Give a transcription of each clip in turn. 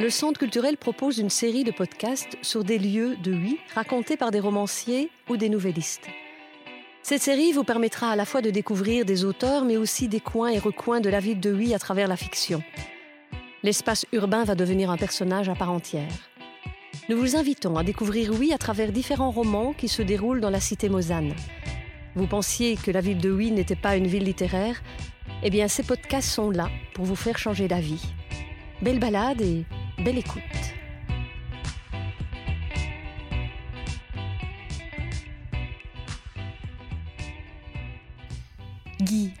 le Centre culturel propose une série de podcasts sur des lieux de Huy racontés par des romanciers ou des nouvellistes. Cette série vous permettra à la fois de découvrir des auteurs, mais aussi des coins et recoins de la ville de Huy à travers la fiction. L'espace urbain va devenir un personnage à part entière. Nous vous invitons à découvrir Huy à travers différents romans qui se déroulent dans la cité Mosane. Vous pensiez que la ville de Huy n'était pas une ville littéraire? Eh bien, ces podcasts sont là pour vous faire changer d'avis. Belle balade et Belle écoute. Guy,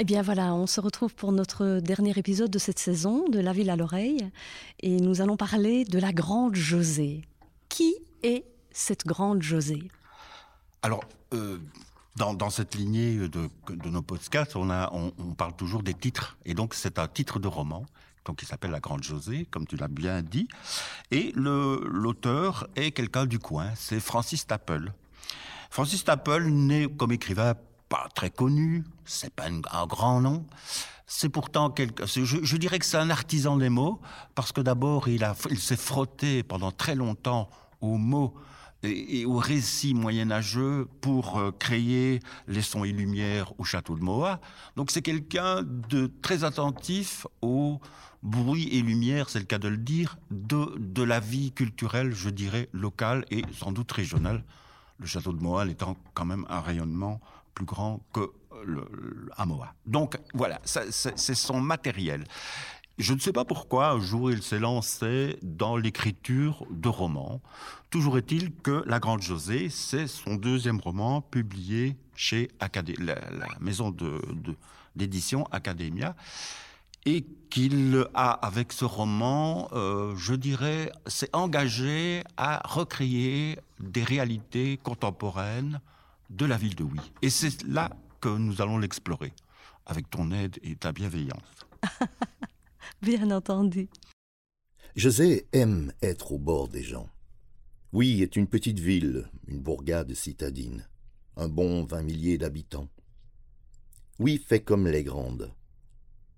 eh bien voilà, on se retrouve pour notre dernier épisode de cette saison de La ville à l'oreille et nous allons parler de la grande Josée. Qui est cette grande Josée? Alors, euh, dans, cette lignée de, nos podcasts, on, a, on, parle toujours des titres. Et donc, c'est un titre de roman donc il s'appelle La Grande Josée, comme tu l'as bien dit. Et l'auteur est quelqu'un du coin, c'est Francis Staple. Francis Staple n'est comme écrivain pas très connu, c'est pas un, grand nom. C'est pourtant quelque, je, dirais que c'est un artisan des mots, parce que d'abord il, a, il s'est frotté pendant très longtemps aux mots et, au récit moyenâgeux pour euh, créer les sons et lumières au château de Moa. Donc c'est quelqu'un de très attentif aux bruit et lumière, c'est le cas de le dire, de, de la vie culturelle, je dirais, locale et sans doute régionale. Le château de Moal étant quand même un rayonnement plus grand que le, à Moa. Donc voilà, c'est son matériel. Je ne sais pas pourquoi, un jour, il s'est lancé dans l'écriture de romans. Toujours est-il que La Grande Josée, c'est son deuxième roman publié chez la, maison d'édition de, Academia et qu'il a, avec ce roman, euh, je dirais, s'est engagé à recréer des réalités contemporaines de la ville de Oui. Et c'est là que nous allons l'explorer, avec ton aide et ta bienveillance. Bien entendu. José aime être au bord des gens. Oui est une petite ville, une bourgade citadine, un bon vingt milliers d'habitants. Oui fait comme les grandes.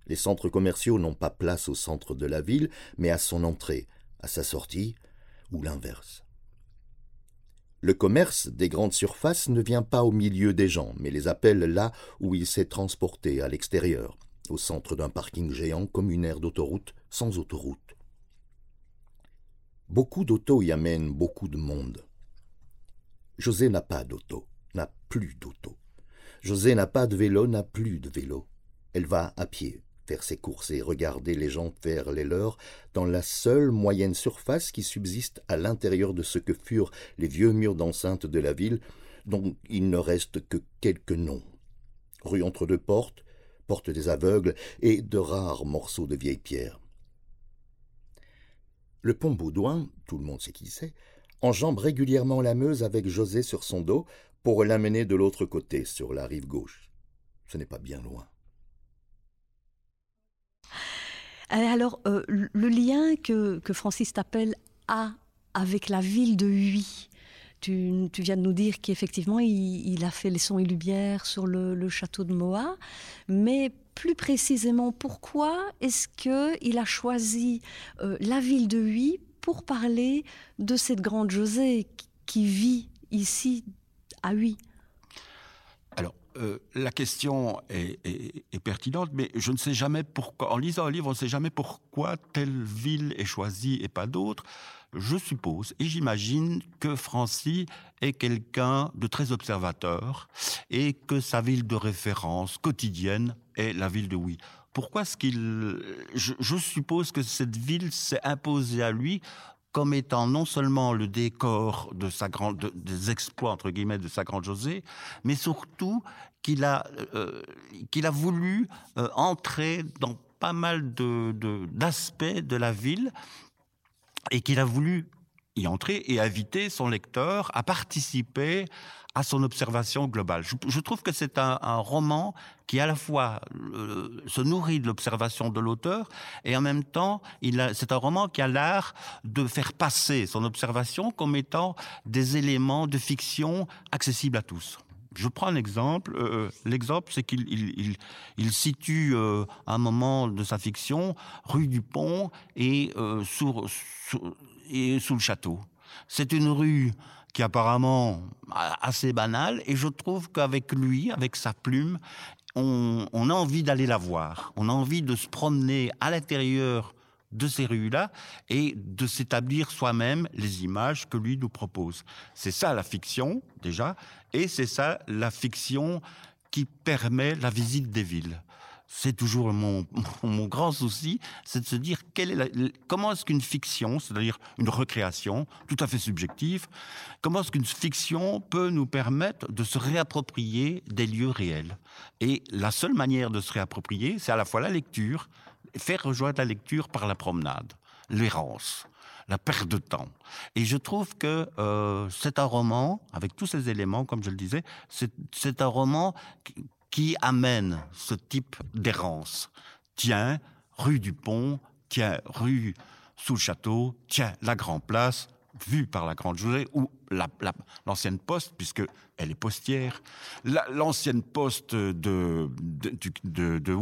Les centres commerciaux n'ont pas place au centre de la ville, mais à son entrée, à sa sortie, ou l'inverse. Le commerce des grandes surfaces ne vient pas au milieu des gens, mais les appelle là où il s'est transporté, à l'extérieur, au centre d'un parking géant comme une aire d'autoroute sans autoroute. Beaucoup d'autos y amènent beaucoup de monde. José n'a pas d'auto, n'a plus d'auto. José n'a pas de vélo, n'a plus de vélo. Elle va à pied, faire ses courses et regarder les gens faire les leurs dans la seule moyenne surface qui subsiste à l'intérieur de ce que furent les vieux murs d'enceinte de la ville, dont il ne reste que quelques noms. Rue entre deux portes, porte des aveugles et de rares morceaux de vieilles pierres. Le pont Baudouin, tout le monde sait qui c'est, enjambe régulièrement la Meuse avec José sur son dos pour l'amener de l'autre côté, sur la rive gauche. Ce n'est pas bien loin. Euh, alors, euh, le lien que, Francis Tappel a avec la ville de Huy, tu, viens de nous dire qu'effectivement, il, a fait les sons et lumières sur le, château de Moa, mais plus précisément, pourquoi est-ce qu'il a choisi euh, la ville de Huy pour parler de cette grande Josée qui vit ici à Huy? Euh, la question est, pertinente, mais je ne sais jamais pourquoi. En lisant un livre, on ne sait jamais pourquoi telle ville est choisie et pas d'autre. Je suppose et j'imagine que Francis est quelqu'un de très observateur et que sa ville de référence quotidienne est la ville de Oui. Pourquoi est-ce qu'il... je, suppose que cette ville s'est imposée à lui comme étant non seulement le décor de sa grande, des exploits entre guillemets de sa grande Josée, mais surtout qu'il a, euh, qu'il a voulu euh, entrer dans pas mal de, d'aspects de la ville et qu'il a voulu y entrer et inviter son lecteur à participer à son observation globale. Je, trouve que c'est un, roman qui à la fois euh, se nourrit de l'observation de l'auteur et en même temps, c'est un roman qui a l'art de faire passer son observation comme étant des éléments de fiction accessibles à tous. Je prends un exemple. Euh, l'exemple, c'est qu'il il, situe euh, un moment de sa fiction rue du Pont et sous le château. C'est une rue qui est apparemment assez banale, et je trouve qu'avec lui, avec sa plume, on, on a envie d'aller la voir. On a envie de se promener à l'intérieur de ces rues-là et de s'établir soi-même les images que lui nous propose. C'est ça la fiction, déjà, et c'est ça la fiction qui permet la visite des villes. C'est toujours mon, grand souci, c'est de se dire quelle est la, comment est-ce qu'une fiction, c'est-à-dire une recréation tout à fait subjective, comment est-ce qu'une fiction peut nous permettre de se réapproprier des lieux réels? Et la seule manière de se réapproprier, c'est à la fois la lecture, faire rejoindre la lecture par la promenade, l'errance, la perte de temps. Et je trouve que euh, c'est un roman, avec tous ces éléments, comme je le disais, c'est un roman qui, qui amène ce type d'errance. Tiens, rue du Pont, tiens, rue sous le château, tiens, la Grand Place, vue par la Grande Josée, ou l'ancienne poste, puisque elle est postière, l'ancienne poste de, de,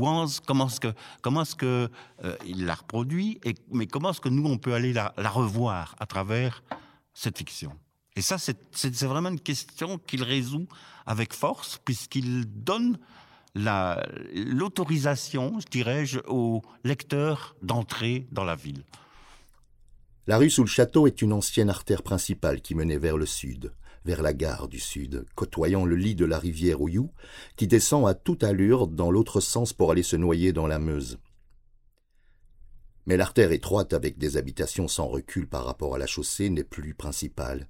comment est-ce que, euh, la reproduit, et, mais comment est-ce que nous, on peut aller la revoir à travers cette fiction? Et ça, c'est vraiment une question qu'il résout avec force, puisqu'il donne l'autorisation, je dirais-je, au lecteur d'entrer dans la ville. La rue sous le château est une ancienne artère principale qui menait vers le sud, vers la gare du sud, côtoyant le lit de la rivière Ouyou, qui descend à toute allure dans l'autre sens pour aller se noyer dans la Meuse. Mais l'artère étroite avec des habitations sans recul par rapport à la chaussée n'est plus principale.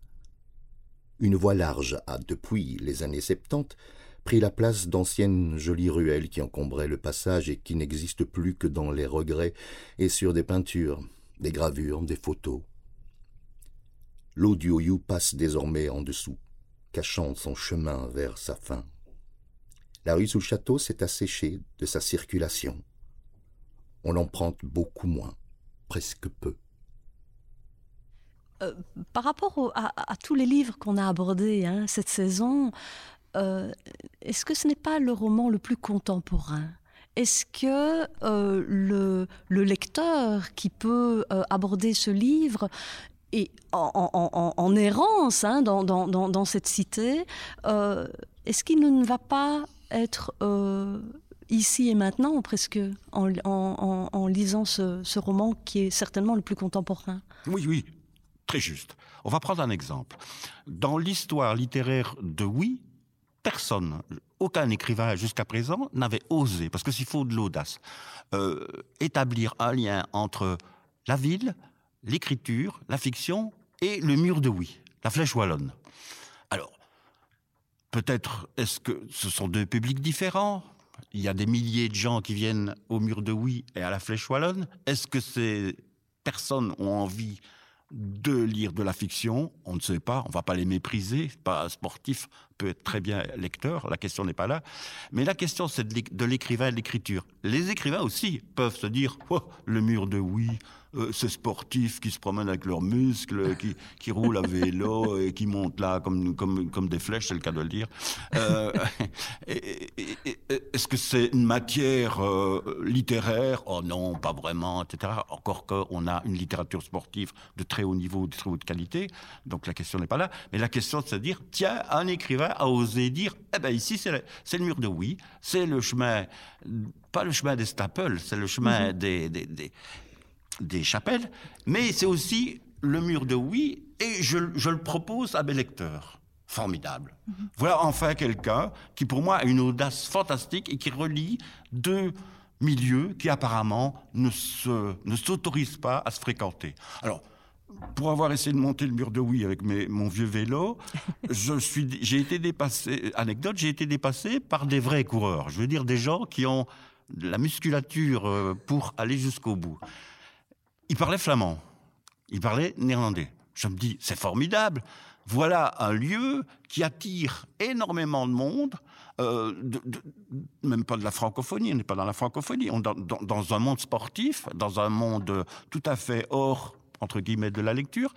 Une voie large a, depuis les années 70, pris la place d'anciennes jolies ruelles qui encombraient le passage et qui n'existent plus que dans les regrets et sur des peintures, des gravures, des photos. L'eau du Oyou passe désormais en dessous, cachant son chemin vers sa fin. La rue sous le château s'est asséchée de sa circulation. On l'emprunte beaucoup moins, presque peu. Euh, par rapport à, tous les livres qu'on a abordés hein, cette saison, euh, est-ce que ce n'est pas le roman le plus contemporain? Est-ce que euh, le, le, lecteur qui peut aborder ce livre et en, errance hein, dans, cette cité, est-ce qu'il ne va pas être ici et maintenant, presque, en, en lisant ce, ce, roman qui est certainement le plus contemporain? Oui, oui, très juste. On va prendre un exemple. Dans l'histoire littéraire de Oui, personne, aucun écrivain jusqu'à présent n'avait osé, parce que s'il faut de l'audace, euh, établir un lien entre la ville, l'écriture, la fiction et le mur de Oui, la flèche wallonne. Alors, peut-être est-ce que ce sont deux publics différents? Il y a des milliers de gens qui viennent au mur de Oui et à la flèche wallonne. Est-ce que ces personnes ont envie de lire de la fiction, on ne sait pas, on va pas les mépriser, pas sportif peut être très bien lecteur, la question n'est pas là, mais la question c'est de l'écrivain et de l'écriture. Les écrivains aussi peuvent se dire, oh, le mur de oui, euh, ces sportifs qui se promènent avec leurs muscles, qui, qui roulent à vélo et qui montent là comme, comme, comme des flèches, c'est le cas de le dire. Euh, Est-ce que c'est une matière euh, littéraire? Oh non, pas vraiment, etc. Encore qu'on a une littérature sportive de très haut niveau, de très haute qualité, donc la question n'est pas là. Mais la question c'est de dire, tiens, un écrivain a osé dire, eh ben ici c'est le, le, mur de oui, c'est le chemin, pas le chemin des Staples, c'est le chemin mm-hmm. des, des, des des chapelles, mais c'est aussi le mur de oui, et je, le propose à mes lecteurs. Formidable. Mhm. Voilà enfin quelqu'un qui, pour moi, a une audace fantastique et qui relie deux milieux qui apparemment ne ne s'autorisent pas à se fréquenter. Alors, pour avoir essayé de monter le mur de oui avec mon vieux vélo, je suis, j'ai été dépassé, anecdote, j'ai été dépassé par des vrais coureurs. Je veux dire des gens qui ont la musculature euh, pour aller jusqu'au bout. Il parlait flamand. Il parlait néerlandais. Je me dis, c'est formidable. Voilà un lieu qui attire énormément de monde, euh, même pas de la francophonie, on n'est pas dans la francophonie, dans, dans, un monde sportif, dans un monde tout à fait hors, entre guillemets, de la lecture.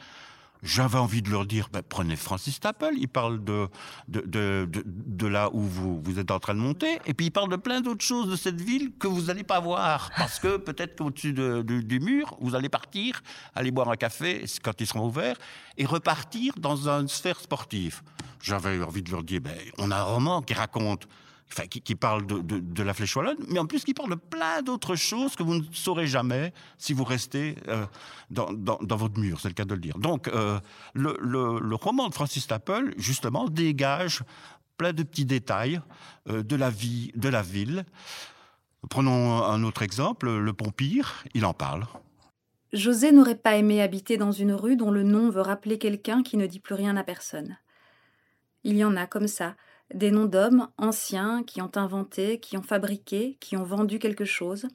J'avais envie de leur dire, ben, prenez Francis Staple, il parle de, de, de, de, là où vous, vous êtes en train de monter, et puis il parle de plein d'autres choses de cette ville que vous n'allez pas voir, parce que peut-être qu'au-dessus du mur, vous allez partir, aller boire un café quand ils seront ouverts, et repartir dans une sphère sportive. J'avais envie de leur dire, ben, on a un roman qui raconte Qui, parle de, la flèche wallonne, mais en plus qui parle de plein d'autres choses que vous ne saurez jamais si vous restez euh, dans, dans, votre mur, c'est le cas de le dire. Donc, euh, le, roman de Francis Staple, justement, dégage plein de petits détails euh, de la vie de la ville. Prenons un autre exemple, le Pompire, il en parle. José n'aurait pas aimé habiter dans une rue dont le nom veut rappeler quelqu'un qui ne dit plus rien à personne. Il y en a comme ça, des noms d'hommes anciens qui ont inventé, qui ont fabriqué, qui ont vendu quelque chose,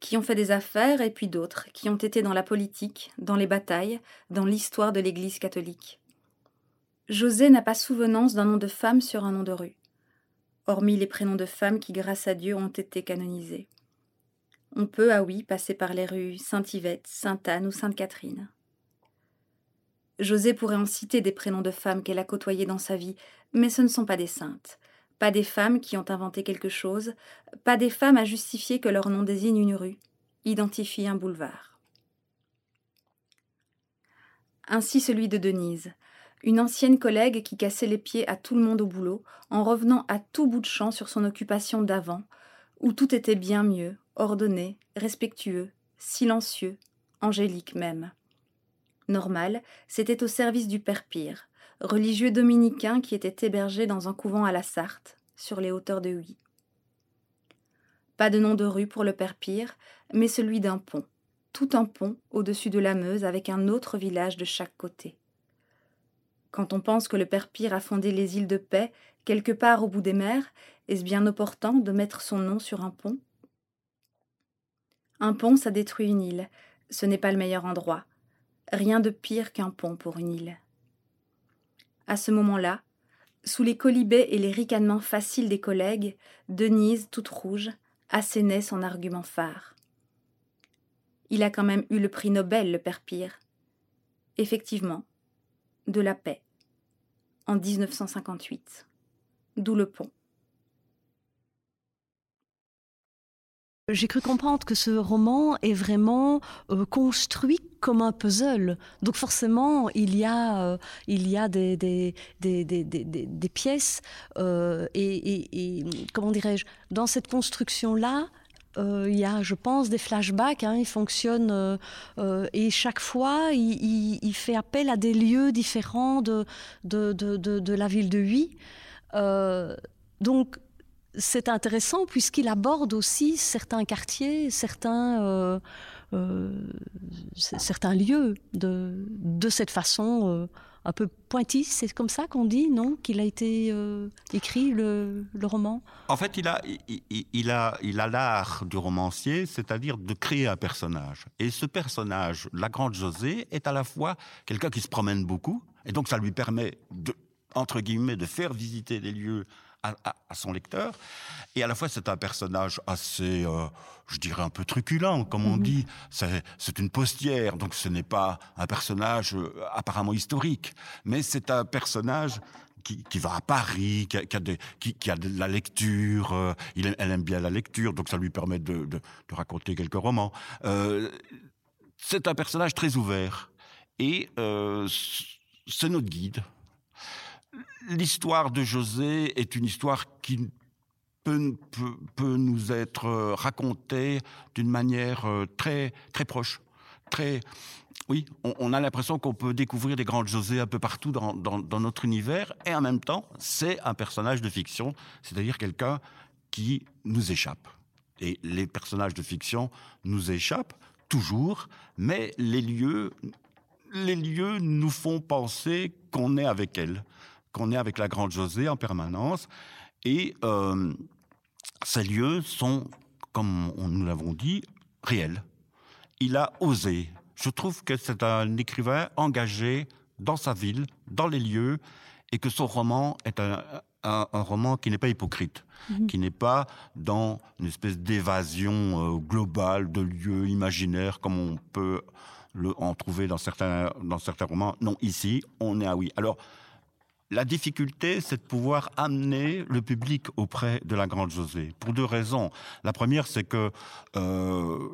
qui ont fait des affaires, et puis d'autres qui ont été dans la politique, dans les batailles, dans l'histoire de l'Église catholique. José n'a pas souvenance d'un nom de femme sur un nom de rue, hormis les prénoms de femmes qui, grâce à Dieu, ont été canonisés. On peut, ah oui, passer par les rues Sainte-Yvette, Sainte-Anne ou Sainte-Catherine. José pourrait en citer des prénoms de femmes qu'elle a côtoyées dans sa vie, mais ce ne sont pas des saintes, pas des femmes qui ont inventé quelque chose, pas des femmes à justifier que leur nom désigne une rue, identifie un boulevard. Ainsi celui de Denise, une ancienne collègue qui cassait les pieds à tout le monde au boulot en revenant à tout bout de champ sur son occupation d'avant, où tout était bien mieux, ordonné, respectueux, silencieux, angélique même. Normal, c'était au service du Père Pire, religieux dominicain qui était hébergé dans un couvent à la Sarthe, sur les hauteurs de Huy. Pas de nom de rue pour le Père Pire, mais celui d'un pont, tout un pont au-dessus de la Meuse avec un autre village de chaque côté. Quand on pense que le Père Pire a fondé les îles de paix, quelque part au bout des mers, est-ce bien opportun de mettre son nom sur un pont? Un pont, ça détruit une île. Ce n'est pas le meilleur endroit. Rien de pire qu'un pont pour une île. À ce moment-là, sous les colibets et les ricanements faciles des collègues, Denise, toute rouge, assénait son argument phare. Il a quand même eu le prix Nobel, le père Pire. Effectivement, de la paix, en 1958. D'où le pont. J'ai cru comprendre que ce roman est vraiment euh, construit comme un puzzle. Donc forcément, il y a, euh, il y a des, des, des, des pièces euh, et, comment dirais-je, dans cette construction-là, il y a, je pense, des flashbacks. Hein, il fonctionne et chaque fois, il, fait appel à des lieux différents de, de, de, de la ville de Huy. donc, c'est intéressant puisqu'il aborde aussi certains quartiers, certains, euh, euh, lieux de, cette façon euh, un peu pointille. C'est comme ça qu'on dit, non Qu'il a été écrit, le, roman? En fait, il a, il, il a, il a l'art du romancier, c'est-à-dire de créer un personnage. Et ce personnage, la grande José, est à la fois quelqu'un qui se promène beaucoup, et donc ça lui permet de, entre guillemets, de faire visiter des lieux à, son lecteur. Et à la fois, c'est un personnage assez, euh, je dirais, un peu truculent, comme on mhm. dit. C'est une postière, donc ce n'est pas un personnage euh, apparemment historique, mais c'est un personnage qui, qui, va à Paris, qui a, qui a, de, qui, a de la lecture, euh, il, elle aime bien la lecture, donc ça lui permet de, de, de raconter quelques romans. Euh, c'est un personnage très ouvert et euh, c'est notre guide l'histoire de José est une histoire qui peut, nous être racontée d'une manière euh, très, très proche. Très, oui, on, a l'impression qu'on peut découvrir des grandes José un peu partout dans, notre univers, et en même temps, c'est un personnage de fiction, c'est-à-dire quelqu'un qui nous échappe. Et les personnages de fiction nous échappent toujours, mais les lieux, les lieux nous font penser qu'on est avec elle qu'on est avec la Grande Josée en permanence. Et euh, ces lieux sont, comme nous l'avons dit, réels. Il a osé. Je trouve que c'est un écrivain engagé dans sa ville, dans les lieux, et que son roman est un, roman qui n'est pas hypocrite, mhm. qui n'est pas dans une espèce d'évasion euh, globale de lieux imaginaires comme on peut le, en trouver dans certains, dans certains romans. Non, ici, on est à oui. Alors, la difficulté, c'est de pouvoir amener le public auprès de la Grande Josée, pour deux raisons. La première, c'est que euh,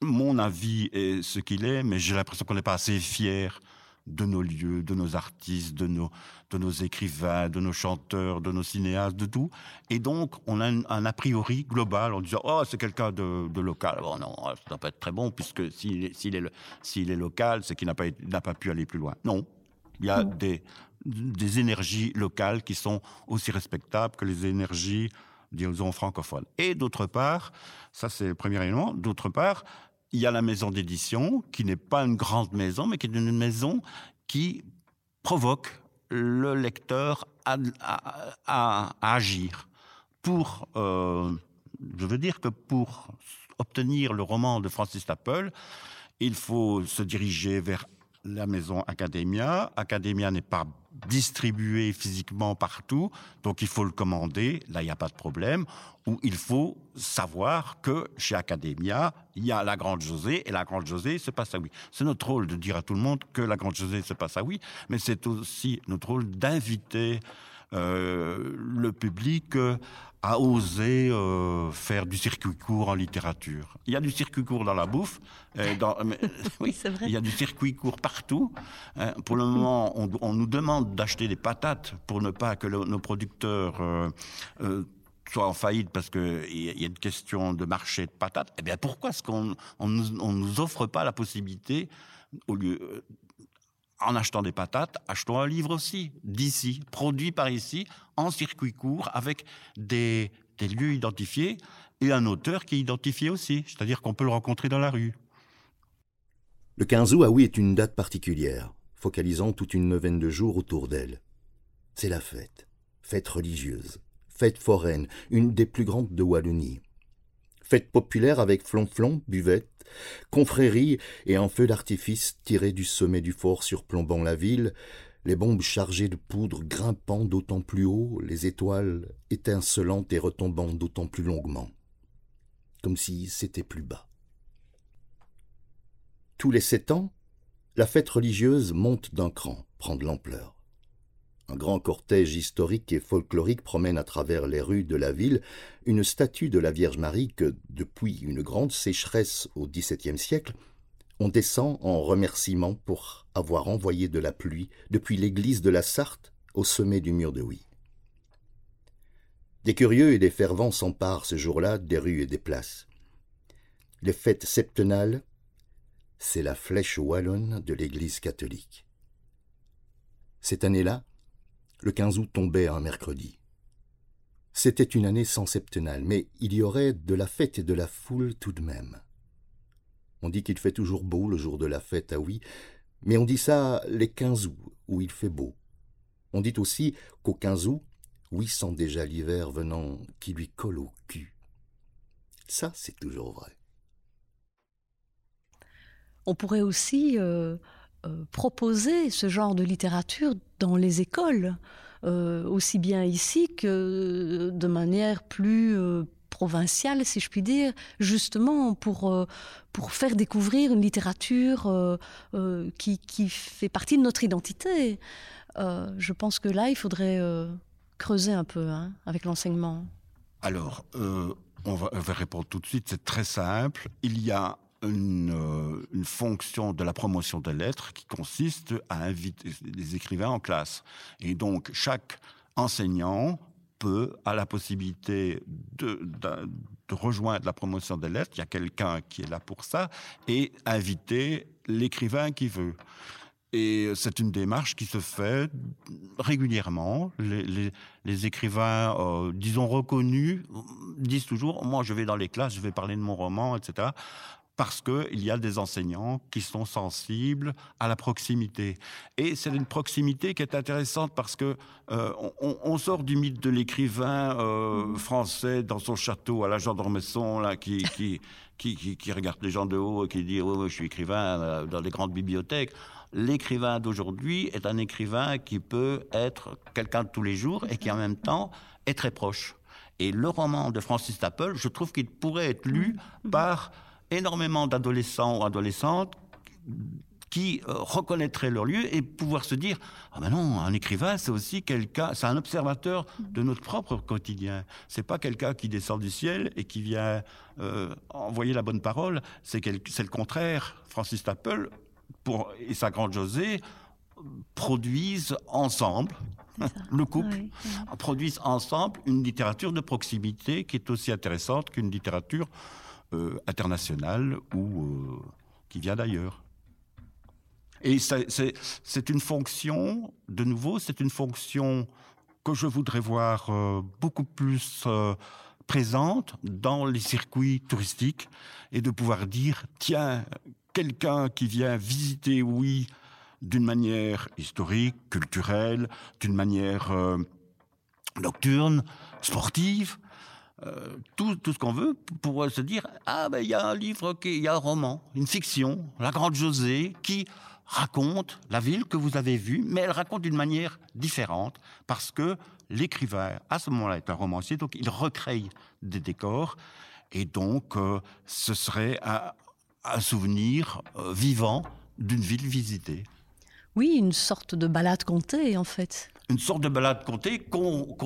mon avis est ce qu'il est, mais j'ai l'impression qu'on n'est pas assez fier de nos lieux, de nos artistes, de nos, de nos écrivains, de nos chanteurs, de nos cinéastes, de tout. Et donc, on a un, a priori global en disant Oh, c'est quelqu'un de, local. Bon, non, ça ne doit pas être très bon, puisque s'il est, est, local, c'est qu'il n'a pas, n'a pas pu aller plus loin. Non. Il y a des, des énergies locales qui sont aussi respectables que les énergies, disons, francophones. Et d'autre part, ça c'est le premier élément, d'autre part, il y a la maison d'édition, qui n'est pas une grande maison, mais qui est une maison qui provoque le lecteur à, agir. Pour, euh, je veux dire que pour obtenir le roman de Francis Staple, il faut se diriger vers la maison Academia. Academia n'est pas distribué physiquement partout, donc il faut le commander, là il n'y a pas de problème, ou il faut savoir que chez Academia, il y a la Grande Josée, et la Grande Josée se passe à oui. C'est notre rôle de dire à tout le monde que la Grande Josée se passe à oui, mais c'est aussi notre rôle d'inviter euh, le public euh, a osé euh, faire du circuit court en littérature. Il y a du circuit court dans la bouffe, dans, oui, c'est vrai. il y a du circuit court partout. Hein. pour le moment, on, nous demande d'acheter des patates pour ne pas que nos producteurs soient en faillite parce qu'il y a une question de marché de patates. Eh bien, pourquoi est-ce qu'on on nous, on nous offre pas la possibilité, au lieu en achetant des patates, achetons un livre aussi, d'ici, produit par ici, en circuit court, avec des, lieux identifiés et un auteur qui est identifié aussi, c'est-à-dire qu'on peut le rencontrer dans la rue. Le 15 août, ah oui, est une date particulière, focalisant toute une neuvaine de jours autour d'elle. C'est la fête, fête religieuse, fête foraine, une des plus grandes de Wallonie. Fête populaire avec flonflon, buvette, confrérie et un feu d'artifice tiré du sommet du fort surplombant la ville, les bombes chargées de poudre grimpant d'autant plus haut, les étoiles étincelantes et retombant d'autant plus longuement, comme si c'était plus bas. Tous les sept ans, la fête religieuse monte d'un cran, prend de l'ampleur. Un grand cortège historique et folklorique promène à travers les rues de la ville une statue de la Vierge Marie que, depuis une grande sécheresse au XVIIe siècle, on descend en remerciement pour avoir envoyé de la pluie depuis l'église de la Sarthe au sommet du mur de Huy. Des curieux et des fervents s'emparent ce jour-là des rues et des places. Les fêtes septennales, c'est la flèche wallonne de l'Église catholique. Cette année-là, le 15 août tombait un mercredi. C'était une année sans septennale, mais il y aurait de la fête et de la foule tout de même. On dit qu'il fait toujours beau le jour de la fête, ah oui, mais on dit ça les 15 août, où il fait beau. On dit aussi qu'au 15 août, oui sent déjà l'hiver venant qui lui colle au cul. Ça, c'est toujours vrai. On pourrait aussi euh, euh, proposer ce genre de littérature dans les écoles, euh, aussi bien ici que de manière plus euh, provinciale, si je puis dire, justement pour, pour faire découvrir une littérature qui, qui, fait partie de notre identité. je pense que là, il faudrait creuser un peu hein, avec l'enseignement. Alors, on va, on va répondre tout de suite, c'est très simple. Il y a euh, une, fonction de la promotion des lettres qui consiste à inviter des écrivains en classe. Et donc, chaque enseignant peut, a la possibilité de, rejoindre la promotion des lettres. Il y a quelqu'un qui est là pour ça et inviter l'écrivain qui veut. Et c'est une démarche qui se fait régulièrement. Les, les, écrivains, euh, disons reconnus, disent toujours, moi je vais dans les classes, je vais parler de mon roman, etc parce qu'il y a des enseignants qui sont sensibles à la proximité. Et c'est une proximité qui est intéressante parce que euh, on, sort du mythe de l'écrivain euh, français dans son château à la gendarmerie là, qui, qui, qui, qui, regarde les gens de haut et qui dit oh, je suis écrivain euh, dans les grandes bibliothèques. L'écrivain d'aujourd'hui est un écrivain qui peut être quelqu'un de tous les jours et qui en même temps est très proche. Et le roman de Francis Staple, je trouve qu'il pourrait être lu par énormément d'adolescents ou adolescentes qui euh, reconnaîtraient leur lieu et pouvoir se dire ah ben non un écrivain c'est aussi quelqu'un c'est un observateur de notre propre quotidien. C'est pas quelqu'un qui descend du ciel et qui vient euh, envoyer la bonne parole. C'est c'est le contraire Francis Staple pour et sa grande José produisent ensemble le couple produisent ensemble une littérature de proximité qui est aussi intéressante qu'une littérature internationale ou qui vient d'ailleurs. Et c'est une fonction, de nouveau, c'est une fonction que je voudrais voir euh, beaucoup plus euh, présente dans les circuits touristiques et de pouvoir dire, tiens, quelqu'un qui vient visiter, oui, d'une manière historique, culturelle, d'une manière euh, nocturne, sportive, tout, tout, ce qu'on veut pour se dire ah ben il y a un livre il y a un roman une fiction la grande Josée qui raconte la ville que vous avez vue, mais elle raconte d'une manière différente parce que l'écrivain, à ce moment-là, est un romancier, donc il recrée des décors et donc euh, ce serait un, souvenir euh, vivant d'une ville visitée. Oui, une sorte de balade contée en fait. Une sorte de balade contée qu'on...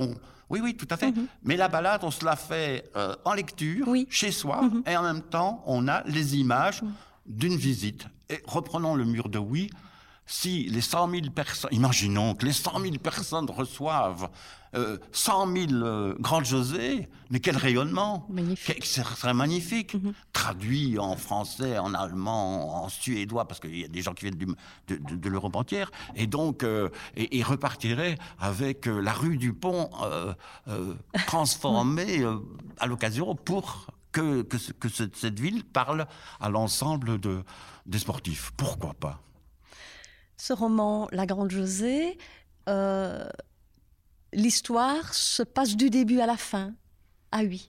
oui, oui, tout à fait. Mhm. Mais la balade, on se la fait euh, en lecture, chez soi, mhm. et en même temps, on a les images. Mhm d'une visite. Et reprenons le mur de oui. Si les 100 000 personnes, imaginons que les 100 000 personnes reçoivent euh, 100 000 euh, grandes José, mais quel rayonnement Magnifique. Ce serait magnifique. Mhm. Traduit en français, en allemand, en suédois, parce qu'il y a des gens qui viennent de, de, l'Europe entière, et donc, euh, et, repartirait avec euh, la rue du Pont transformée à l'occasion pour que, que, cette ville parle à l'ensemble de, des sportifs. Pourquoi pas? Ce roman, La Grande Josée, euh, l'histoire se passe du début à la fin. Ah oui.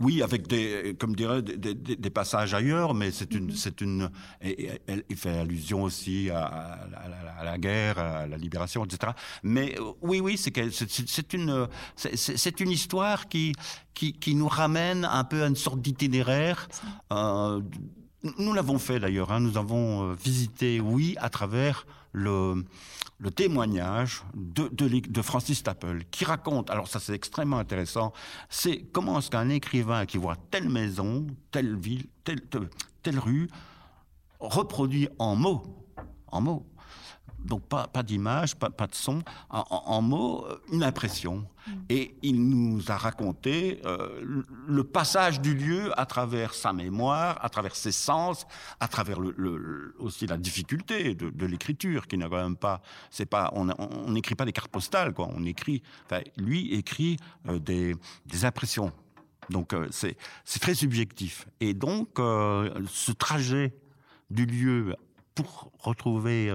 Oui, avec des, comme dirait, des, des, passages ailleurs, mais c'est une, mhm. c'est une, il fait allusion aussi à, la guerre, à la libération, etc. Mais euh, oui, oui, c'est c'est une, c'est une histoire qui, qui, qui nous ramène un peu à une sorte d'itinéraire. Euh, nous l'avons fait d'ailleurs. Hein, nous avons euh, visité, oui, à travers le témoignage de, de, Francis Staple, qui raconte, alors ça c'est extrêmement intéressant, c'est comment est-ce qu'un écrivain qui voit telle maison, telle ville, telle, telle rue, reproduit en mots, en mots, donc pas, pas d'image, pas, pas, de son, en, mots, euh, une impression. Mm. Et il nous a raconté euh, le passage du lieu à travers sa mémoire, à travers ses sens, à travers le, aussi la difficulté de, l'écriture, qui n'a quand même pas, c'est pas, on n'écrit pas des cartes postales, quoi. On écrit, enfin, lui écrit euh, des, des impressions. Donc c'est c'est très subjectif. Et donc ce trajet du lieu pour retrouver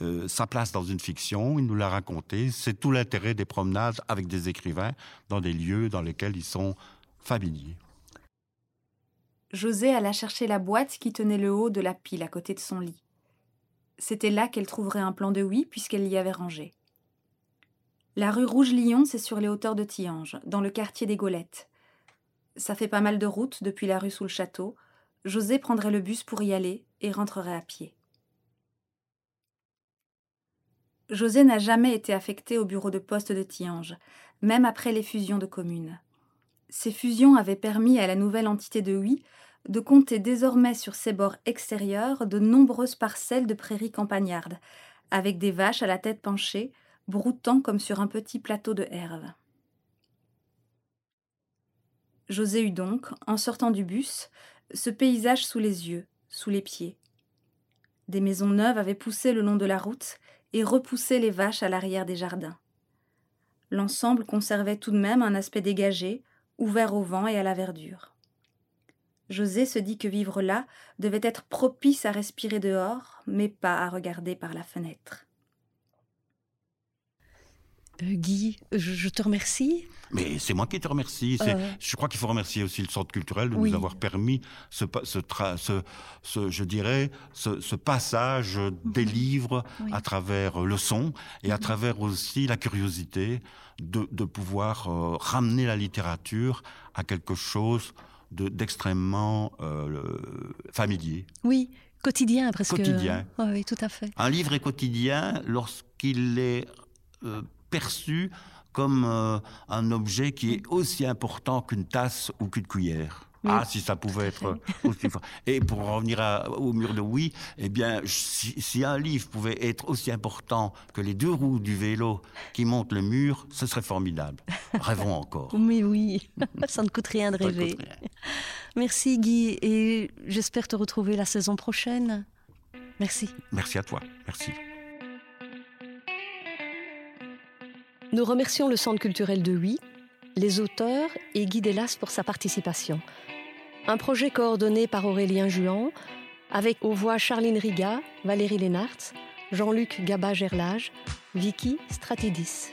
euh, sa place dans une fiction, il nous l'a raconté. C'est tout l'intérêt des promenades avec des écrivains dans des lieux dans lesquels ils sont familiers. José alla chercher la boîte qui tenait le haut de la pile à côté de son lit. C'était là qu'elle trouverait un plan de oui puisqu'elle l'y avait rangé. La rue Rouge-Lyon, c'est sur les hauteurs de Tillange, dans le quartier des Gaulettes. Ça fait pas mal de route depuis la rue sous le château. José prendrait le bus pour y aller et rentrerait à pied. José n'a jamais été affecté au bureau de poste de Tiange, même après les fusions de communes. Ces fusions avaient permis à la nouvelle entité de Oui de compter désormais sur ses bords extérieurs de nombreuses parcelles de prairies campagnardes, avec des vaches à la tête penchée, broutant comme sur un petit plateau de herbe. José eut donc, en sortant du bus, ce paysage sous les yeux, sous les pieds. Des maisons neuves avaient poussé le long de la route, et repousser les vaches à l'arrière des jardins. L'ensemble conservait tout de même un aspect dégagé, ouvert au vent et à la verdure. José se dit que vivre là devait être propice à respirer dehors, mais pas à regarder par la fenêtre. Euh, Guy, je, te remercie. Mais c'est moi qui te remercie. Euh. Je crois qu'il faut remercier aussi le Centre culturel de nous avoir permis ce, ce, je dirais, ce, passage des mhm. livres à travers le son et à mhm. travers aussi la curiosité de, pouvoir euh, ramener la littérature à quelque chose d'extrêmement familier. Oui, quotidien presque. Quotidien. oui, tout à fait. Un livre est quotidien lorsqu'il est euh, perçu comme euh, un objet qui est aussi important qu'une tasse ou qu'une cuillère. Ah, si ça pouvait être aussi fort. Et pour revenir au mur de oui, eh bien, si, un livre pouvait être aussi important que les deux roues du vélo qui montent le mur, ce serait formidable. Rêvons encore. Mais oui, ça ne coûte rien de rêver. Merci Guy, et j'espère te retrouver la saison prochaine. Merci. Merci à toi. Merci. Nous remercions le Centre culturel de Huy, les auteurs et Guy Delas pour sa participation. Un projet coordonné par Aurélien Juan, avec aux voix Charline Riga, Valérie Lénart, Jean-Luc Gaba-Gerlage, Vicky Stratidis.